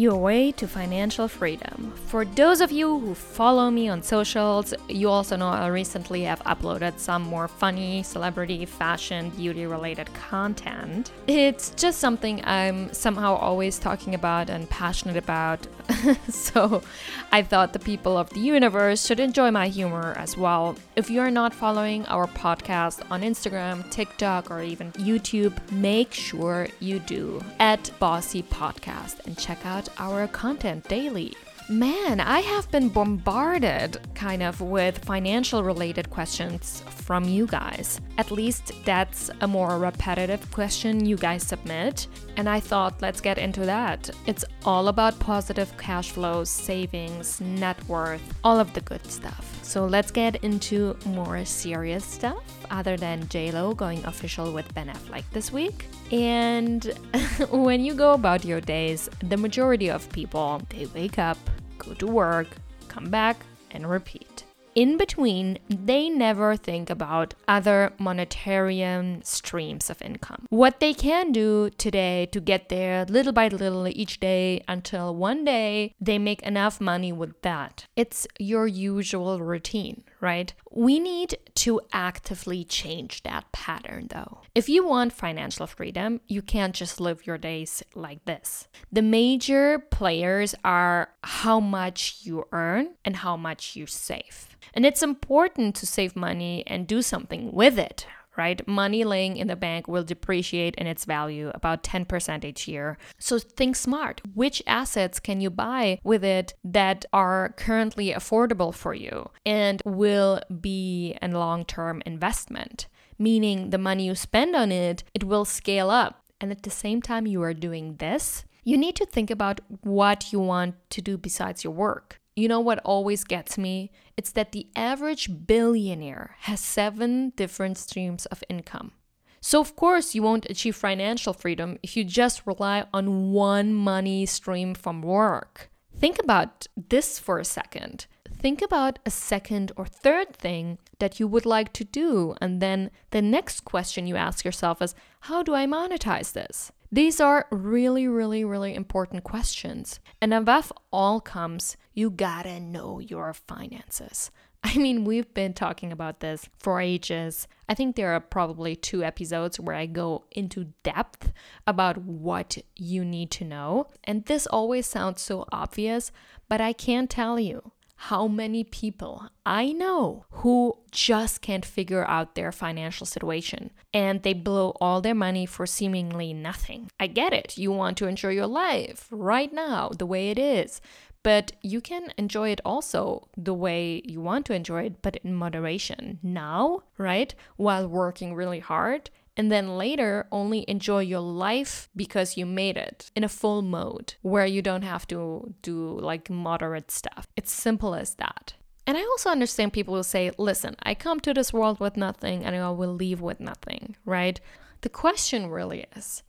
your way to financial freedom. For those of you who follow me on socials, you also know I recently have uploaded some more funny celebrity, fashion, beauty related content. It's just something I'm somehow always talking about and passionate about. so I thought the people of the universe should enjoy my humor as well. If you're not following our podcast on Instagram, TikTok, or even YouTube, make sure you do at Bossy Podcast and check out our content daily. Man, I have been bombarded kind of with financial related questions from you guys. At least that's a more repetitive question you guys submit. And I thought, let's get into that. It's all about positive cash flows, savings, net worth, all of the good stuff. So let's get into more serious stuff other than JLo going official with Ben Affleck this week. And when you go about your days, the majority of people, they wake up, go to work, come back, and repeat. In between, they never think about other monetarian streams of income. What they can do today to get there little by little each day until one day they make enough money with that. It's your usual routine, right? We need to actively change that pattern though. If you want financial freedom, you can't just live your days like this. The major players are how much you earn and how much you save. And it's important to save money and do something with it, right? Money laying in the bank will depreciate in its value about 10% each year. So think smart. Which assets can you buy with it that are currently affordable for you and will be a long term investment? Meaning the money you spend on it, it will scale up. And at the same time, you are doing this, you need to think about what you want to do besides your work. You know what always gets me? It's that the average billionaire has seven different streams of income. So, of course, you won't achieve financial freedom if you just rely on one money stream from work. Think about this for a second. Think about a second or third thing that you would like to do, and then the next question you ask yourself is how do I monetize this? These are really, really, really important questions. And above all comes, you gotta know your finances. I mean, we've been talking about this for ages. I think there are probably two episodes where I go into depth about what you need to know. And this always sounds so obvious, but I can't tell you how many people I know who just can't figure out their financial situation and they blow all their money for seemingly nothing. I get it. You want to enjoy your life right now the way it is. But you can enjoy it also the way you want to enjoy it, but in moderation now, right? While working really hard and then later only enjoy your life because you made it in a full mode where you don't have to do like moderate stuff. It's simple as that. And I also understand people will say, listen, I come to this world with nothing and I will leave with nothing, right? The question really is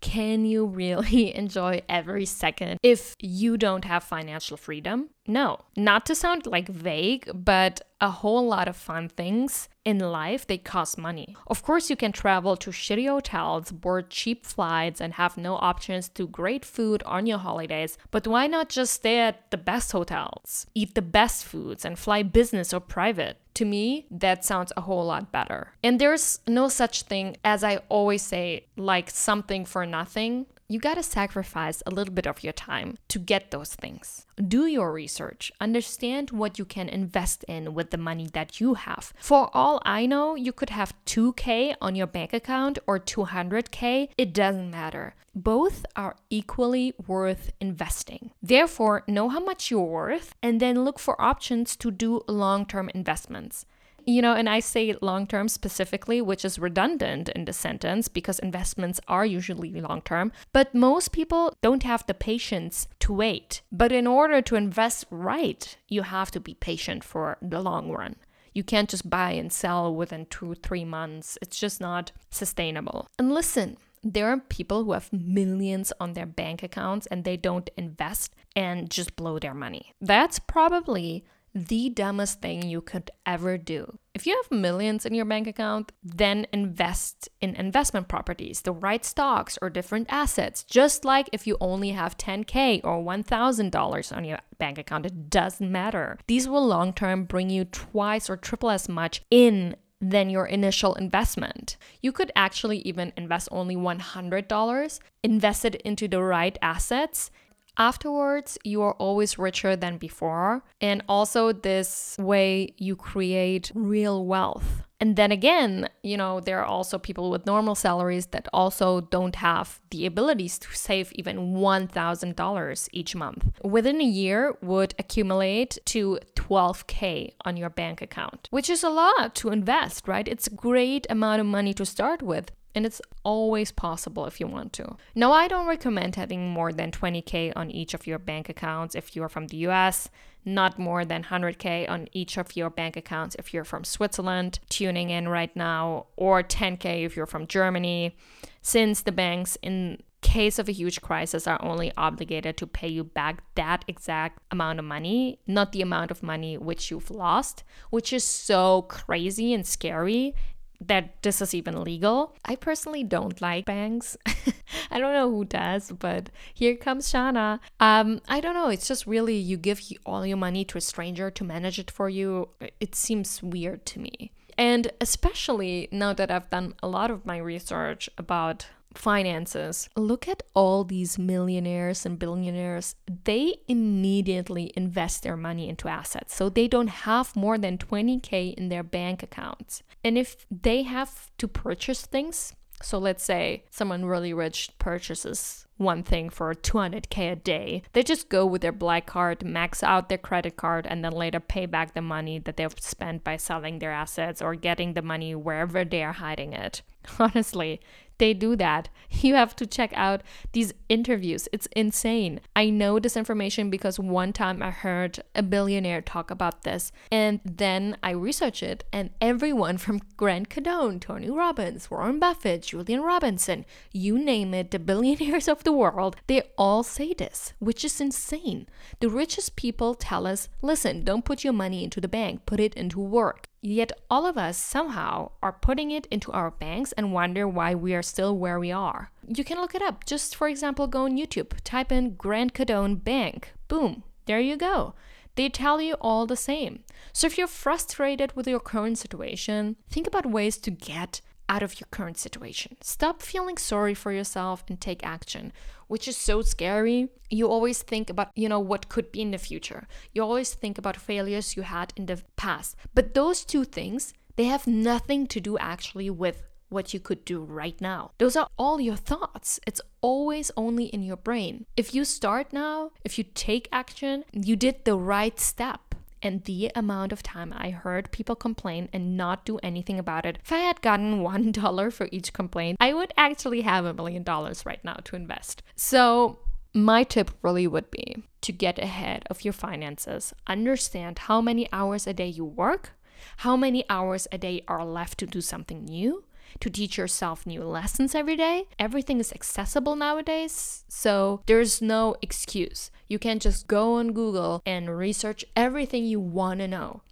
can you really enjoy every second if you don't have financial freedom? No, not to sound like vague, but a whole lot of fun things in life they cost money. Of course, you can travel to shitty hotels, board cheap flights, and have no options to great food on your holidays. But why not just stay at the best hotels, eat the best foods, and fly business or private? To me, that sounds a whole lot better. And there's no such thing as I always say, like something for nothing you gotta sacrifice a little bit of your time to get those things. Do your research, understand what you can invest in with the money that you have. For all I know, you could have 2K on your bank account or 200K, it doesn't matter. Both are equally worth investing. Therefore, know how much you're worth and then look for options to do long term investments. You know, and I say long term specifically, which is redundant in the sentence because investments are usually long term, but most people don't have the patience to wait. But in order to invest right, you have to be patient for the long run. You can't just buy and sell within two, three months. It's just not sustainable. And listen, there are people who have millions on their bank accounts and they don't invest and just blow their money. That's probably the dumbest thing you could ever do. If you have millions in your bank account, then invest in investment properties, the right stocks or different assets. Just like if you only have 10K or $1,000 on your bank account, it doesn't matter. These will long term bring you twice or triple as much in than your initial investment. You could actually even invest only $100, invest it into the right assets. Afterwards, you are always richer than before. And also, this way you create real wealth. And then again, you know, there are also people with normal salaries that also don't have the abilities to save even $1,000 each month. Within a year would accumulate to 12k on your bank account, which is a lot to invest, right? It's a great amount of money to start with. And it's always possible if you want to. Now, I don't recommend having more than 20K on each of your bank accounts if you're from the US, not more than 100K on each of your bank accounts if you're from Switzerland, tuning in right now, or 10K if you're from Germany, since the banks, in case of a huge crisis, are only obligated to pay you back that exact amount of money, not the amount of money which you've lost, which is so crazy and scary that this is even legal. I personally don't like banks. I don't know who does, but here comes Shana. Um, I don't know. It's just really you give all your money to a stranger to manage it for you. It seems weird to me. And especially now that I've done a lot of my research about finances. Look at all these millionaires and billionaires. They immediately invest their money into assets. So they don't have more than 20K in their bank accounts. And if they have to purchase things, so let's say someone really rich purchases one thing for 200k a day. They just go with their black card, max out their credit card, and then later pay back the money that they've spent by selling their assets or getting the money wherever they are hiding it. Honestly, they do that. You have to check out these interviews. It's insane. I know this information because one time I heard a billionaire talk about this, and then I researched it, and everyone from Grant Cardone, Tony Robbins, Warren Buffett, Julian Robinson, you name it, the billionaires of the world, they all say this, which is insane. The richest people tell us listen, don't put your money into the bank, put it into work. Yet all of us somehow are putting it into our banks and wonder why we are still where we are. You can look it up. Just for example, go on YouTube, type in Grant Cardone Bank. Boom, there you go. They tell you all the same. So if you're frustrated with your current situation, think about ways to get out of your current situation. Stop feeling sorry for yourself and take action, which is so scary. You always think about, you know, what could be in the future. You always think about failures you had in the past. But those two things, they have nothing to do actually with what you could do right now. Those are all your thoughts. It's always only in your brain. If you start now, if you take action, you did the right step and the amount of time I heard people complain and not do anything about it. If I had gotten one dollar for each complaint, I would actually have a million dollars right now to invest. So, my tip really would be to get ahead of your finances, understand how many hours a day you work, how many hours a day are left to do something new, to teach yourself new lessons every day. Everything is accessible nowadays, so there's no excuse. You can just go on Google and research everything you want to know.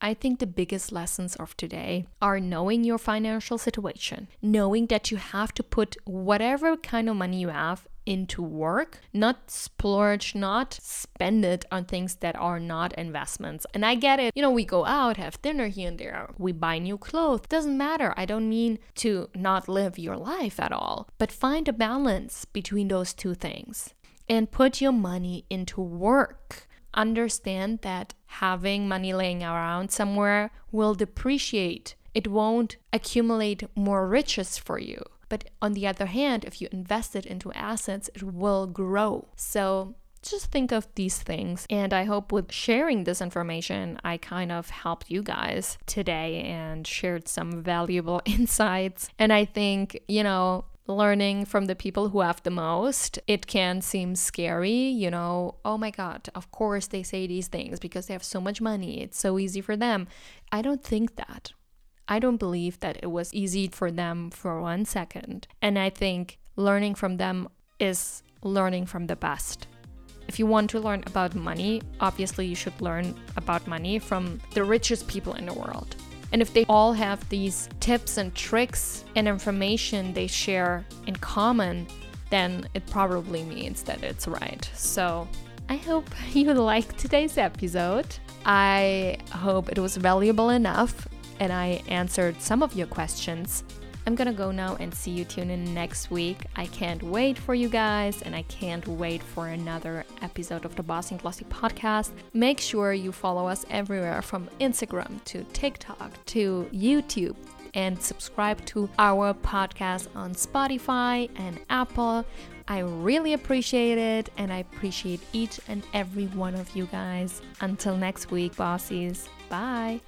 I think the biggest lessons of today are knowing your financial situation, knowing that you have to put whatever kind of money you have into work, not splurge, not spend it on things that are not investments. And I get it. You know, we go out, have dinner here and there, we buy new clothes. Doesn't matter. I don't mean to not live your life at all, but find a balance between those two things and put your money into work. Understand that having money laying around somewhere will depreciate. It won't accumulate more riches for you. But on the other hand, if you invest it into assets, it will grow. So just think of these things. And I hope with sharing this information, I kind of helped you guys today and shared some valuable insights. And I think, you know, learning from the people who have the most, it can seem scary, you know, oh my God, of course they say these things because they have so much money. It's so easy for them. I don't think that. I don't believe that it was easy for them for one second. And I think learning from them is learning from the best. If you want to learn about money, obviously you should learn about money from the richest people in the world. And if they all have these tips and tricks and information they share in common, then it probably means that it's right. So I hope you liked today's episode. I hope it was valuable enough and I answered some of your questions. I'm gonna go now and see you tune in next week. I can't wait for you guys, and I can't wait for another episode of the Bossing Glossy podcast. Make sure you follow us everywhere from Instagram to TikTok to YouTube and subscribe to our podcast on Spotify and Apple. I really appreciate it, and I appreciate each and every one of you guys. Until next week, bossies. Bye.